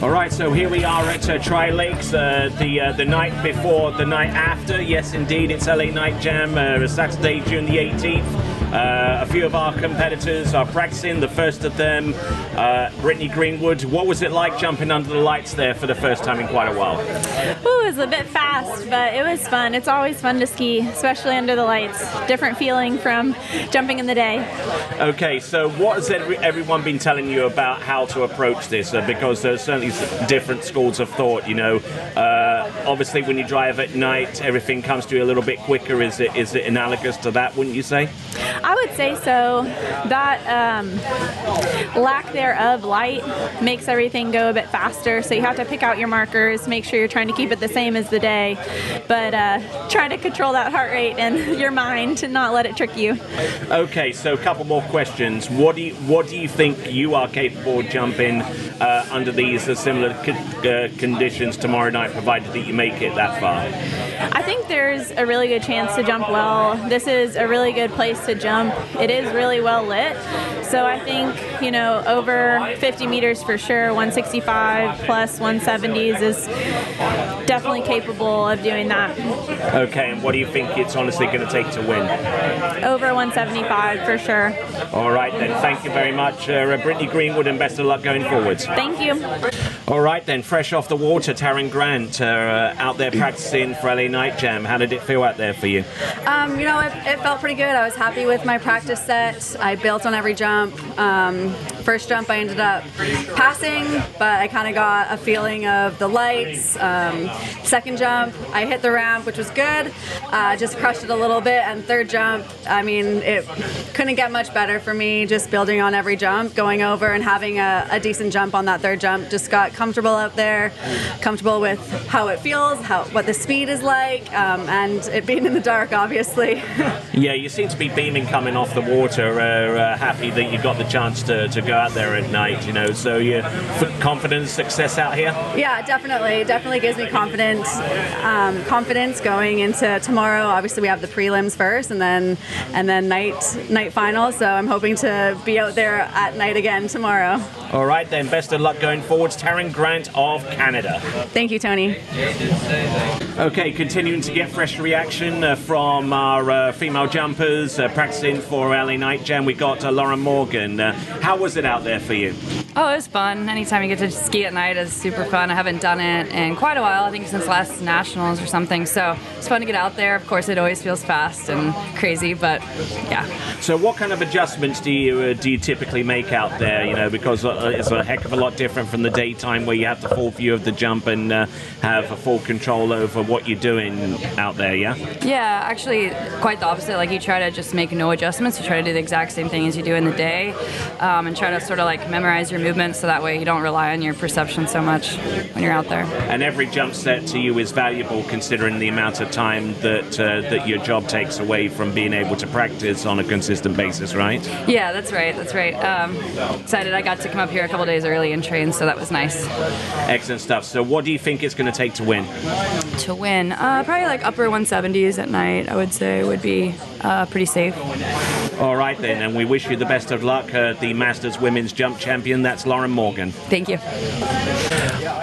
All right, so here we are at uh, Tri Lakes, uh, the uh, the night before, the night after. Yes, indeed, it's LA Night Jam, uh, Saturday, June the 18th. Uh, a few of our competitors are practicing. The first of them, uh, Brittany Greenwood. What was it like jumping under the lights there for the first time in quite a while? Ooh, it was a bit fast, but it was fun. It's always fun to ski, especially under the lights. Different feeling from jumping in the day. Okay, so what has everyone been telling you about how to approach this? Uh, because there's certainly s- different schools of thought. You know, uh, obviously when you drive at night, everything comes to you a little bit quicker. Is it is it analogous to that? Wouldn't you say? I would say so. That um, lack thereof light makes everything go a bit faster. So you have to pick out your markers, make sure you're trying to keep it the same as the day, but uh, try to control that heart rate and your mind to not let it trick you. Okay, so a couple more questions. What do you what do you think you are capable of jumping uh, under these similar co- uh, conditions tomorrow night, provided that you make it that far? I think there's a really good chance to jump well. This is a really good place to jump. It is really well lit. So I think, you know, over 50 meters for sure, 165 plus 170s is definitely capable of doing that. Okay, and what do you think it's honestly going to take to win? Over 175 for sure. All right, then. Thank you very much, uh, Brittany Greenwood, and best of luck going forwards. Thank you. All right, then. Fresh off the water, Taryn Grant, uh, out there practicing for LA Night Jam. How did it feel out there for you? Um, you know, it, it felt pretty good. I was happy with my practice set. I built on every jump. Um, first jump, I ended up passing, but I kind of got a feeling of the lights. Um, second jump, I hit the ramp, which was good. Uh, just crushed it a little bit. And third jump, I mean, it couldn't get much better for me. Just building on every jump, going over and having a, a decent jump on that third jump. Just got comfortable out there, comfortable with how it feels, how what the speed is like, um, and it being in the dark, obviously. Yeah, you seem to be beaming coming off the water. Uh, uh, happy that you got the chance to, to go out there at night, you know. So, you confidence, success out here? Yeah, definitely. Definitely gives me confidence. Um, confidence going into tomorrow. Obviously, we have the prelims first, and then and then night night finals. So I'm hoping to be out there at night again tomorrow. All right, then. Best of luck going forwards. Taryn Grant of Canada. Thank you, Tony. Okay, continuing to get fresh reaction uh, from our uh, female jumpers uh, practicing for LA Night Jam. We got uh, Lauren Morgan. Uh, how was it out there for you? Oh, it was fun. Anytime you get to ski at night is super fun. I haven't done it in quite a while. I think since last nationals or something. So it's fun to get out there. Of course, it always feels fast and crazy, but yeah. So, what kind of adjustments do you uh, do you typically make out there? You know, because uh, it's a heck of a lot different from the daytime where you have the full view of the jump and uh, have a full control over what you're doing out there. Yeah. Yeah, actually, quite the opposite. Like you try to just make no adjustments. You try to do the exact same thing as you do in the day, um, and try to sort of like memorize your movements so that way you don't rely on your perception so much when you're out there. And every jump set to you is valuable considering the amount of time that uh, that your job takes away from being able to practice on a consistent basis, right? Yeah, that's right. That's right. Um, excited. I got to come up here a couple days early and train, so that was nice. Excellent stuff. So, what do you think it's going to take to win? To win, uh, probably like upper 170s at night. I would say would be uh, pretty safe. All right then, and we wish you the best of luck. Uh, the Masters Women's Jump Champion. That's Lauren Morgan. Thank you.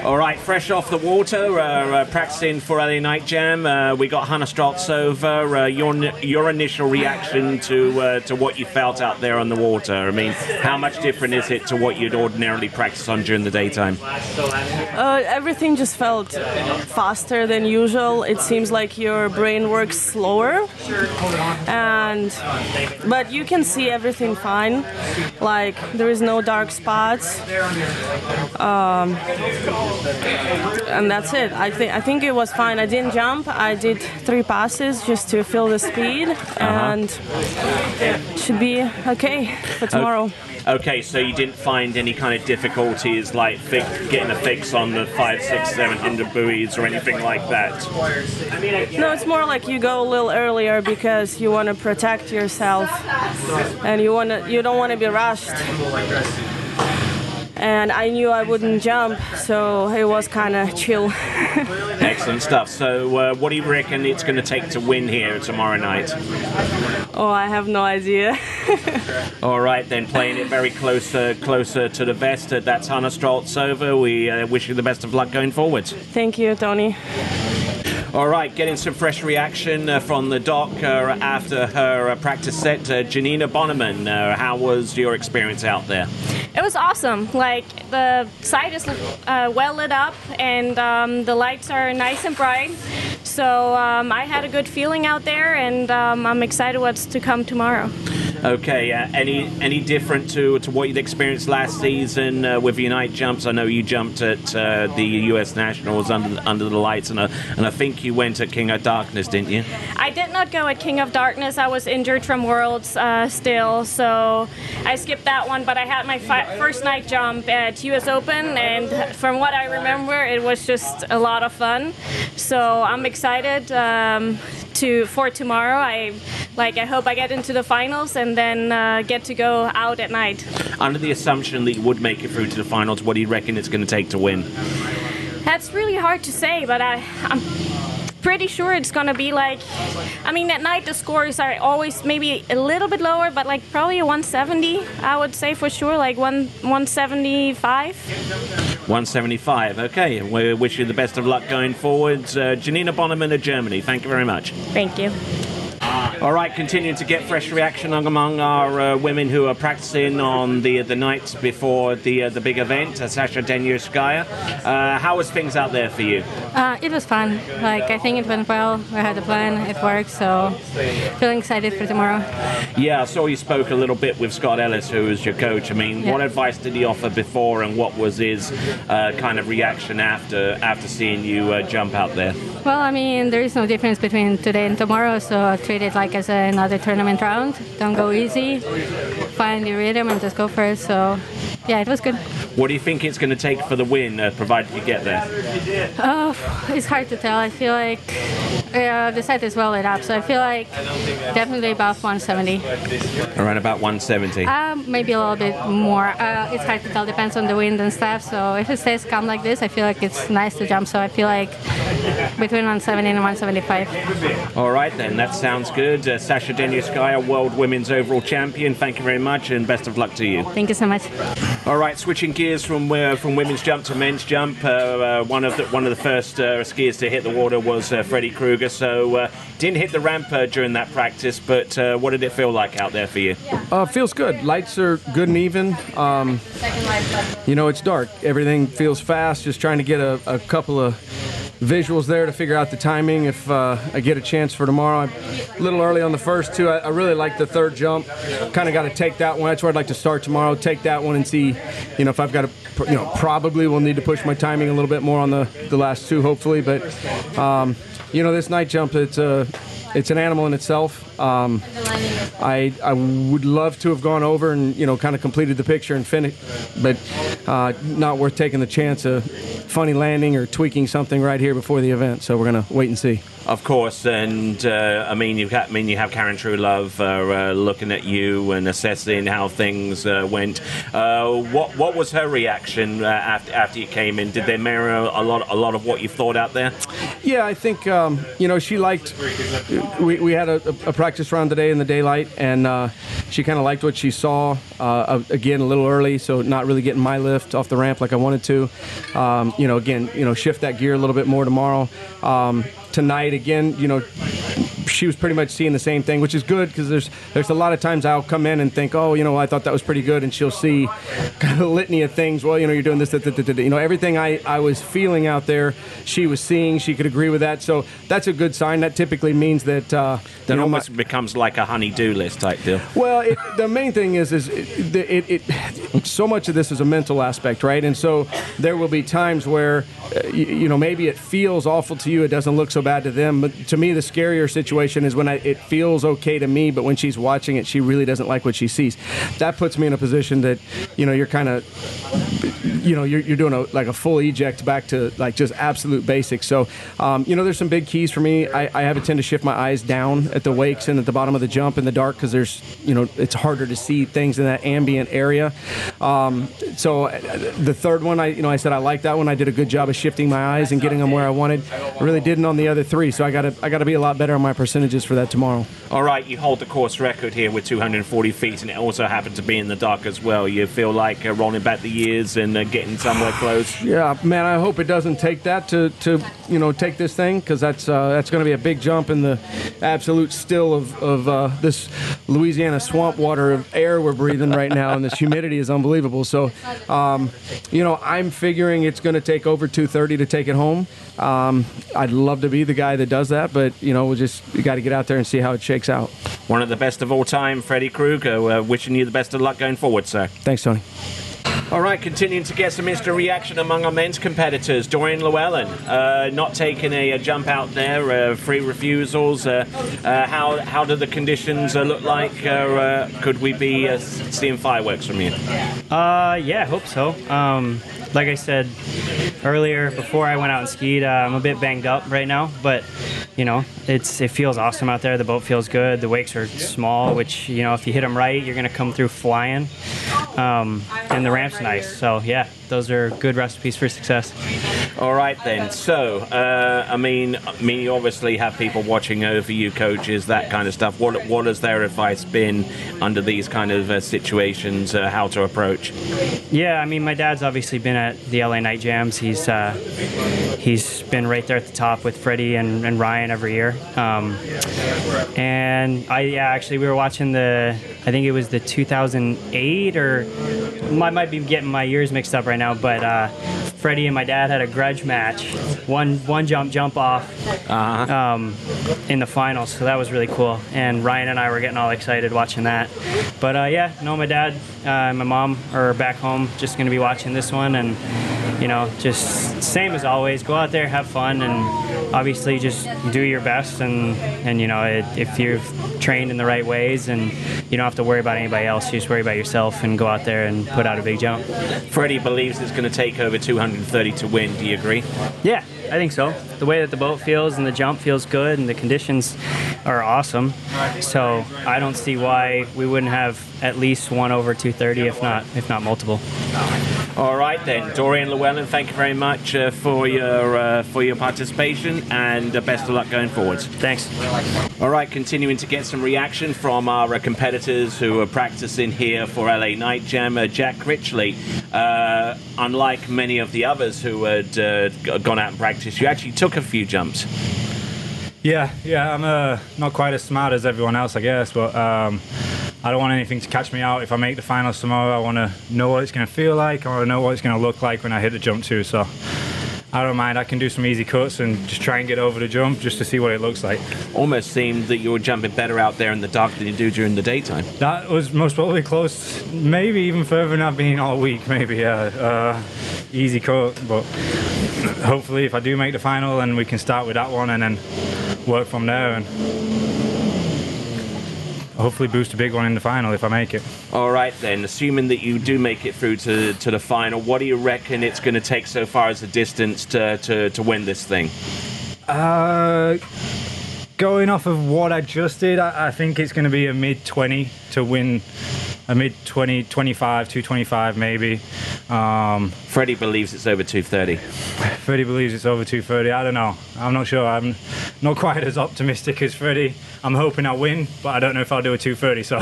All right, fresh off the water, uh, uh, practicing for LA Night Jam. Uh, we got Hannah Straltsova. Uh, your your initial reaction to uh, to what you felt out there on the water. I mean, how much different is it to what you'd ordinarily practice on during the daytime? Uh, everything just felt faster than usual. It seems like your brain works slower, and but you can see everything fine. Like there is no dark spots, um, and that's it. I think I think it was fine. I didn't jump. I did three passes just to feel the speed, uh-huh. and it should be okay for tomorrow. Okay, so you didn't find any kind of difficulties like fi- getting a fix on the five, six, seven hundred buoys or anything like that. No, it's more like you go a little earlier because you want to protect yourself, and you want to you don't want to be rushed. And I knew I wouldn't jump, so it was kind of chill. Excellent stuff. So, uh, what do you reckon it's going to take to win here tomorrow night? oh, I have no idea. All right, then playing it very closer, closer to the vest. Uh, that's Hannah Straltsova. We uh, wish you the best of luck going forward. Thank you, Tony. All right, getting some fresh reaction uh, from the dock uh, after her uh, practice set. Uh, Janina Bonneman, uh, how was your experience out there? It was awesome. Like the site is uh, well lit up and um, the lights are nice and bright. So um, I had a good feeling out there, and um, I'm excited what's to come tomorrow. Okay, uh, any any different to, to what you'd experienced last season uh, with Unite jumps? I know you jumped at uh, the U.S. Nationals under under the lights, and I, and I think you went at King of Darkness, didn't you? I did not go at King of Darkness. I was injured from Worlds uh, still, so I skipped that one. But I had my fi- first night jump at U.S. Open, and from what I remember, it was just a lot of fun. So I'm excited um, to for tomorrow. I like I hope I get into the finals and then uh, get to go out at night. Under the assumption that you would make it through to the finals, what do you reckon it's going to take to win? That's really hard to say, but I, I'm pretty sure it's gonna be like. I mean, at night the scores are always maybe a little bit lower, but like probably a 170. I would say for sure, like one 175. 175. Okay, we wish you the best of luck going forward. Uh, Janina Bonneman of Germany, thank you very much. Thank you. All right, continuing to get fresh reaction among our uh, women who are practicing on the the nights before the uh, the big event, uh, Sasha Danisheuskaya. Uh, how was things out there for you? Uh, it was fun. Like I think it went well. We had a plan. It worked. So feeling excited for tomorrow. Yeah, I saw you spoke a little bit with Scott Ellis, who was your coach. I mean, Yeah. what advice did he offer before, and what was his uh, kind of reaction after after seeing you uh, jump out there? Well, I mean, there is no difference between today and tomorrow. So treat it like as another tournament round. Don't go easy. Find your rhythm and just go for it. So yeah, it was good. What do you think it's going to take for the win, uh, provided you get there? Oh, it's hard to tell. I feel like uh, the set is well lit up, so I feel like definitely above 170. Around about 170. Um, maybe a little bit more. Uh, it's hard to tell. Depends on the wind and stuff. So if it stays calm like this, I feel like it's nice to jump. So I feel like between 170 and 175. All right, then, that sounds good. Uh, Sasha Danisheuskaya, World Women's Overall Champion, thank you very much and best of luck to you. Thank you so much. All right, switching gears from uh, from women's jump to men's jump. Uh, uh, one of the one of the first uh, skiers to hit the water was uh, Freddie Krueger. So uh, didn't hit the ramp during that practice, but what did it feel like out there for you? Feels good. Lights are good and even. Um, you know, it's dark. Everything feels fast. Just trying to get a, a couple of visuals there to figure out the timing. If uh, I get a chance for tomorrow, I'm a little early on the first two. I, I really like the third jump. Kind of got to take that one. That's where I'd like to start tomorrow. Take that one and see, you know, if I've got to, you know, probably will need to push my timing a little bit more on the the last two, hopefully. But um, you know, this night jump, it's a it's an animal in itself. Um, I I would love to have gone over and you know kind of completed the picture and finished, but uh, not worth taking the chance of funny landing or tweaking something right here before the event. So we're gonna wait and see. Of course, and uh, I mean you've got, I mean you have Karen Truelove uh, uh, looking at you and assessing how things uh, went. Uh, what what was her reaction after after you came in? Did they mirror a lot a lot of what you thought out there? Yeah, I think um, you know she liked. We, we had a, a practice round today in the daylight, and she kind of liked what she saw. Uh, again, a little early, so not really getting my lift off the ramp like I wanted to. Um, you know, again, you know, shift that gear a little bit more tomorrow. Um, tonight, again, you know, she was pretty much seeing the same thing, which is good because there's there's a lot of times I'll come in and think, oh, you know, I thought that was pretty good, and she'll see kind of a litany of things. Well, you know, you're doing this, that, that, that, that. you know, everything I, I was feeling out there, she was seeing. She could agree with that, so that's a good sign. That typically means that uh, Then you know, my- almost becomes like a honey-do list type deal. well, it, the main thing is, is it, it, it, so much of this is a mental aspect, right? And so there will be times where, uh, you, you know, maybe it feels awful to you, it doesn't look so bad to them. But to me, the scarier situation situation is when I, it feels okay to me, but when she's watching it, she really doesn't like what she sees. That puts me in a position that, you know, you're kind of, you know, you're, you're doing a, like a full eject back to like just absolute basics. So, um, you know, there's some big keys for me. I, I have a tend to shift my eyes down at the wakes and at the bottom of the jump in the dark because there's, you know, it's harder to see things in that ambient area. Um, so uh, the third one, I, you know, I said I like that one. I did a good job of shifting my eyes and getting them where I wanted. I really didn't on the other three, so I got to, I got to be a lot better on my percentages for that tomorrow. All right, you hold the course record here with 240 feet, and it also happened to be in the dark as well. You feel like uh, rolling back the years and uh, getting somewhere close. Yeah, man. I hope it doesn't take that to, to you know take this thing because that's uh, that's going to be a big jump in the absolute still of, of uh, this Louisiana swamp water of air we're breathing right now, and this humidity is unbelievable. So, um, you know, I'm figuring it's going to take over 230 to take it home. Um, I'd love to be the guy that does that, but you know, we just got to get out there and see how it shakes out. One of the best of all time, Freddie Krueger. Uh, wishing you the best of luck going forward, sir. Thanks, Tony. All right, continuing to get some instant reaction among our men's competitors. Dorien Llewellyn, uh, not taking a, a, jump out there, uh, free refusals. Uh, uh how how do the conditions uh, look like? Uh, could we be seeing fireworks from you? Uh, yeah, I hope so. Um, like I said earlier, before I went out and skied, uh, I'm a bit banged up right now, but you know, it's it feels awesome out there. The boat feels good. The wakes are small, which you know, if you hit them right, you're gonna come through flying. Um, and the ramp's nice. So yeah, those are good recipes for success. All right then. So, uh, I mean, I mean, you obviously have people watching over you, coaches, that kind of stuff. What what has their advice been under these kind of uh, situations? Uh, how to approach? Yeah, I mean, my dad's obviously been at the LA Night Jams. He's uh, he's been right there at the top with Freddie and, and Ryan every year. Um, and I yeah, actually, we were watching the I think it was the 2008 or I might be getting my years mixed up right now, but uh, Freddie and my dad had a grudge match, one one jump jump off uh-huh. um, in the finals, so that was really cool. And Ryan and I were getting all excited watching that. But uh, yeah, no, my dad uh, and my mom are back home, just to be watching this one, and you know, just same as always, go out there, have fun, and obviously just do your best. And and you know, it, if you've trained in the right ways, and you don't have to worry about anybody else, you just worry about yourself and go out there and put out a big jump. Freddie believes it's going to take over 230 to win. Do you agree? Yeah, I think so. The way that the boat feels and the jump feels good, and the conditions are awesome. So I don't see why we wouldn't have at least one over 230, if not if not multiple. All right then, Dorien Llewellyn, thank you very much uh, for your uh, for your participation and uh, best of luck going forward. Thanks. All right, continuing to get some reaction from our uh, competitors who are practicing here for LA Night Jam. Uh, Jack Critchley, uh, unlike many of the others who had gone out and practiced, you actually took a few jumps. Yeah, yeah, I'm not quite as smart as everyone else, I guess, but. Um, I don't want anything to catch me out. If I make the finals tomorrow, I want to know what it's going to feel like. I want to know what it's going to look like when I hit the jump too. So I don't mind. I can do some easy cuts and just try and get over the jump just to see what it looks like. Almost seemed that you were jumping better out there in the dark than you do during the daytime. That was most probably close, maybe even further than I've been all week. Maybe yeah, uh, easy cut, but hopefully if I do make the final, then we can start with that one and then work from there. And hopefully boost a big one in the final if I make it. All right then, assuming that you do make it through to, to the final, what do you reckon it's going to take so far as the distance to, to, to win this thing? Uh, going off of what I just did, I, I think it's going to be a mid 20 to win a mid 20, 25, 225 maybe. Um, Freddie believes it's over 230. Freddie believes it's over 230. I don't know. I'm not sure. I'm not quite as optimistic as Freddie. I'm hoping I'll win, but I don't know if I'll do a 230. So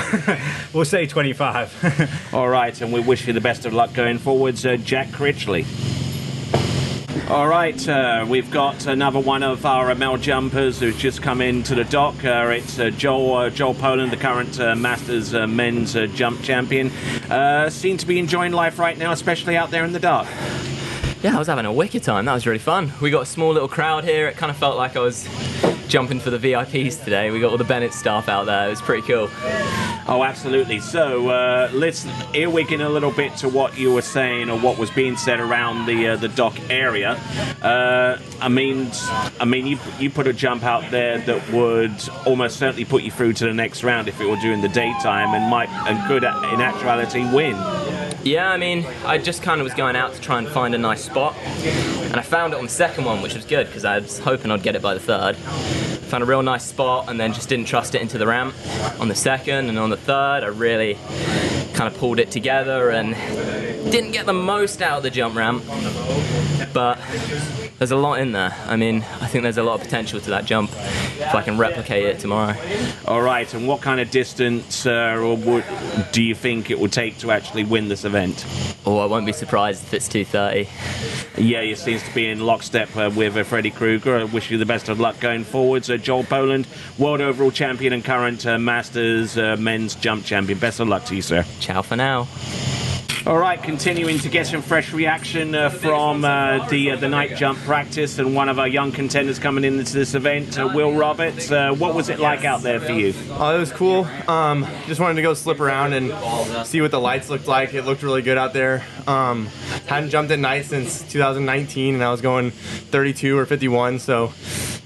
we'll say 25. All right, and we wish you the best of luck going forwards, uh, Jack Critchley. All right, uh, we've got another one of our Mel jumpers who's just come into the dock. Uh, it's uh, Joel uh, Joel Poland, the current uh, Masters uh, men's jump champion. seem to be enjoying life right now, especially out there in the dark. Yeah, I was having a wicked time. That was really fun. We got a small little crowd here. It kind of felt like I was jumping for the VIPs today. We got all the Bennett staff out there. It was pretty cool. Oh, absolutely. So uh, let's earwig in a little bit to what you were saying or what was being said around the uh, the dock area. Uh, I mean, I mean, you you put a jump out there that would almost certainly put you through to the next round if it were during the daytime, and might and could in actuality win. Yeah, I mean, I just kind of was going out to try and find a nice spot, and I found it on the second one, which was good because I was hoping I'd get it by the third. Found a real nice spot, and then just didn't trust it into the ramp on the second, and on the third, I really kind of pulled it together and didn't get the most out of the jump ramp, but there's a lot in there. I mean, I think there's a lot of potential to that jump if I can replicate it tomorrow. All right, and what kind of distance uh, or would, do you think it would take to actually win this event? Oh, I won't be surprised if it's 230. Yeah, you seems to be in lockstep uh, with uh, Freddie Krueger. I wish you the best of luck going forward. Uh, Joel Poland, world overall champion and current uh, Masters uh, men's jump champion. Best of luck to you, sir. Ciao for now. All right, continuing to get some fresh reaction uh, from uh, the uh, the night jump practice, and one of our young contenders coming into this event, uh, Will Roberts. Uh, what was it like out there for you? Oh, it was cool. Um, just wanted to go slip around and see what the lights looked like. It looked really good out there. Um, hadn't jumped at night since 2019, and I was going 32 or 51, so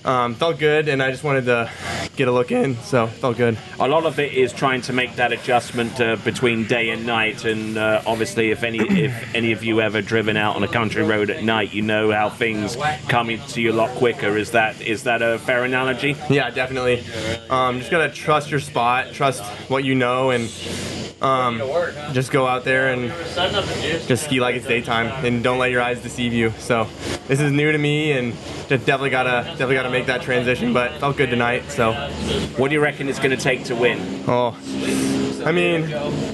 um, felt good. And I just wanted to get a look in, so felt good. A lot of it is trying to make that adjustment uh, between day and night, and uh, obviously, if any if any of you ever driven out on a country road at night, you know how things come into you a lot quicker. Is that is that a fair analogy? Yeah, definitely. Um, just gotta trust your spot, trust what you know, and um, just go out there and just ski like it's daytime, and don't let your eyes deceive you. So this is new to me, and just definitely gotta definitely gotta make that transition. But felt good tonight. So, what do you reckon it's to take to win? Oh, I mean,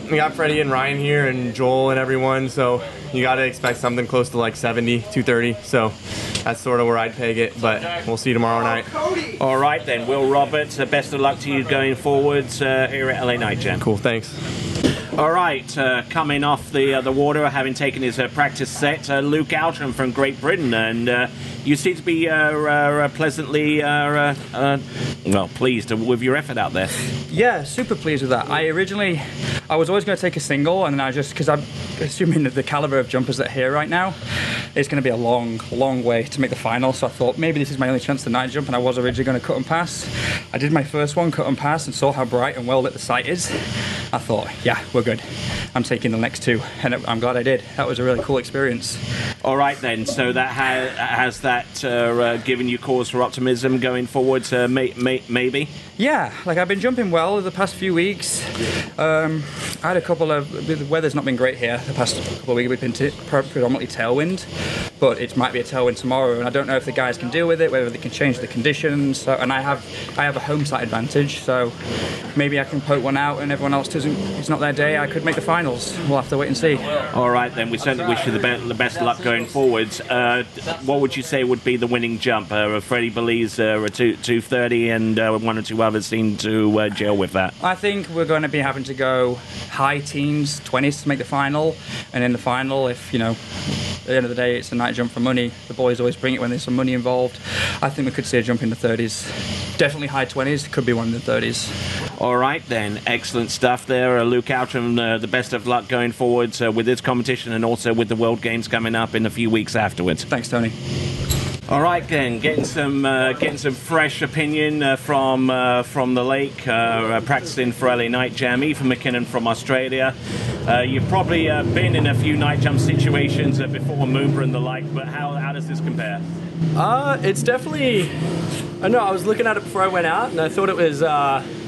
we got Freddie and Ryan here, and Joel and everyone. So you gotta expect something close to like 70, 230. So that's sort of where I'd peg it. But we'll see tomorrow night. All right then, Will Roberts. Best of luck to you going forwards uh, here at LA Night Jam. Cool. Thanks. All right, uh, coming off the uh, the water, having taken his uh, practice set, uh, Luke Outram from Great Britain, and uh, you seem to be uh, pleasantly, well, pleased with your effort out there. Yeah, super pleased with that. I originally, I was always going to take a single, and then I just because I'm assuming that the caliber of jumpers that are here right now, it's going to be a long, long way to make the final. So I thought maybe this is my only chance to night jump, and I was originally going to cut and pass. I did my first one, cut and pass, and saw how bright and well lit the site is. I thought, yeah, we're good. I'm taking the next two, and I'm glad I did. That was a really cool experience. All right then, so that ha- has that uh, uh, given you cause for optimism going forward? Uh, may- may- maybe. Yeah, like I've been jumping well the past few weeks. Um, I had a couple of the weather's not been great here the past couple of weeks. We've been t- predominantly tailwind, but it might be a tailwind tomorrow, and I don't know if the guys can deal with it, whether they can change the conditions. So, and I have I have a home site advantage, so maybe I can poke one out, and everyone else doesn't. It's not their day. I could make the finals. We'll have to wait and see. All right then, we certainly wish you the, be- the best of luck going forwards. Uh, what would you say would be the winning jump? Uh, Freddie Belize uh, a two two thirty, and uh, one or two others seem to uh, gel with that. I think we're going to be having to go high teens, 20s to make the final. And in the final, if, you know, at the end of the day, it's a night jump for money, the boys always bring it when there's some money involved. I think we could see a jump in the 30s. Definitely high 20s, could be one in the 30s. All right then, excellent stuff there. Uh, Luke Outram, uh, the best of luck going forward uh, with this competition and also with the World Games coming up in a few weeks afterwards. Thanks, Tony. All right, then, getting some uh, getting some fresh opinion uh, from uh, from the lake, uh, uh, practicing for LA Night Jam. Ethan McKinnon from Australia. Uh, you've probably been in a few night jump situations before Moomba and the like, but how, how does this compare? Uh, it's definitely. I know. I was looking at it before I went out, and I thought it was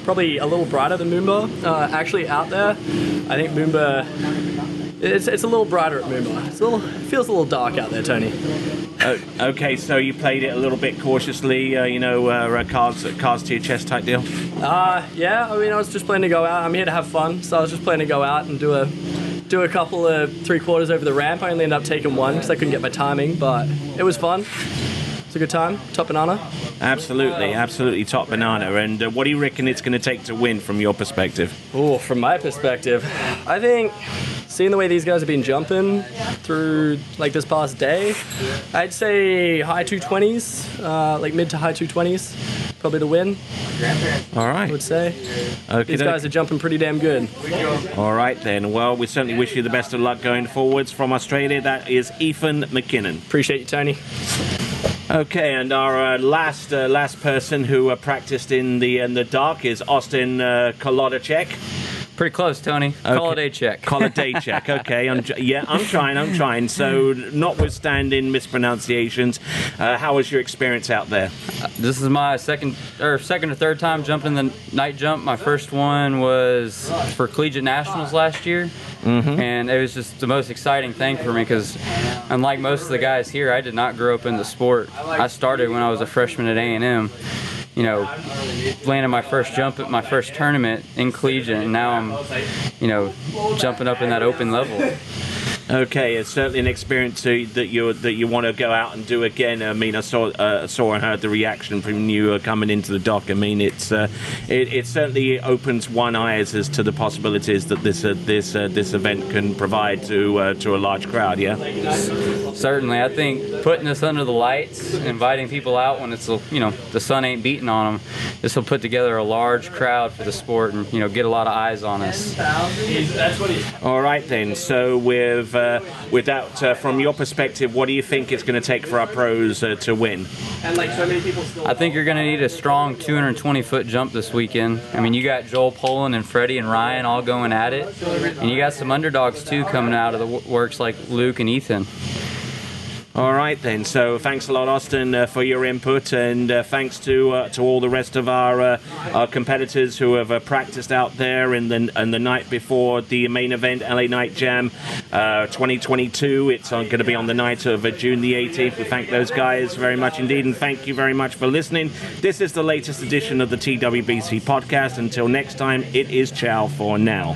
probably a little brighter than Moomba. Actually, out there, I think Moomba. It's, it's a little brighter at Moomba. It's a little it feels a little dark out there, Tony. Uh, okay, so you played it a little bit cautiously, uh, you know, uh, cards cards to your chest type deal. Uh, yeah. I mean, I was just planning to go out. I'm here to have fun, so I was just planning to go out and do a do a couple of three quarters over the ramp. I only ended up taking one because I couldn't get my timing, but it was fun. It's a good time. Top banana. Absolutely, absolutely top banana. And uh, what do you reckon it's going to take to win from your perspective? Oh, from my perspective, I think seeing the way these guys have been jumping through like this past day, I'd say high 220s, uh, like mid to high 220s, probably to win. All right. I would say. Okay, These guys are jumping pretty damn good. All right then. Well, we certainly wish you the best of luck going forwards from Australia. That is Ethan McKinnon. Appreciate you, Tony. Okay, and our uh, last uh, last person who uh, practiced in the in the dark is Austin uh, Kolodacek. Pretty close, Tony. Call it a check. Call it day check. Okay, I'm, yeah, I'm trying. I'm trying. So, notwithstanding mispronunciations, uh, how was your experience out there? This is my second or second or third time jumping the night jump. My first one was for collegiate nationals last year, Mhm. and it was just the most exciting thing for me because, unlike most of the guys here, I did not grow up in the sport. I started when I was a freshman at A and M. You know, landed my first jump at my first tournament in collegiate, and now I'm, you know, jumping up in that open level. Okay, it's certainly an experience that you that you want to go out and do again. I mean, I saw uh, saw and heard the reaction from you uh, coming into the dock. I mean, it's uh, it, it certainly opens one eyes as to the possibilities that this uh, this uh, this event can provide to uh, to a large crowd. Yeah. Certainly, I think putting this under the lights, inviting people out when it's you know the sun ain't beating on them, this will put together a large crowd for the sport and you know get a lot of eyes on us. All right then. So with uh, with that, uh, from your perspective, what do you think it's going to take for our pros uh, to win? And like so many people still. I think you're going to need a strong 220 foot jump this weekend. I mean, you got Joel Poland and Freddie and Ryan all going at it, and you got some underdogs too coming out of the works like Luke and Ethan. All right then. So thanks a lot, Austin, uh, for your input, and uh, thanks to uh, to all the rest of our uh, our competitors who have uh, practiced out there in the and the night before the main event, LA Night Jam, uh, 2022. It's going to be on the night of June the 18th. We thank those guys very much indeed, and thank you very much for listening. This is the latest edition of the TWBC podcast. Until next time, it is ciao for now.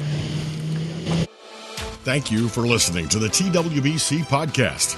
Thank you for listening to the TWBC podcast.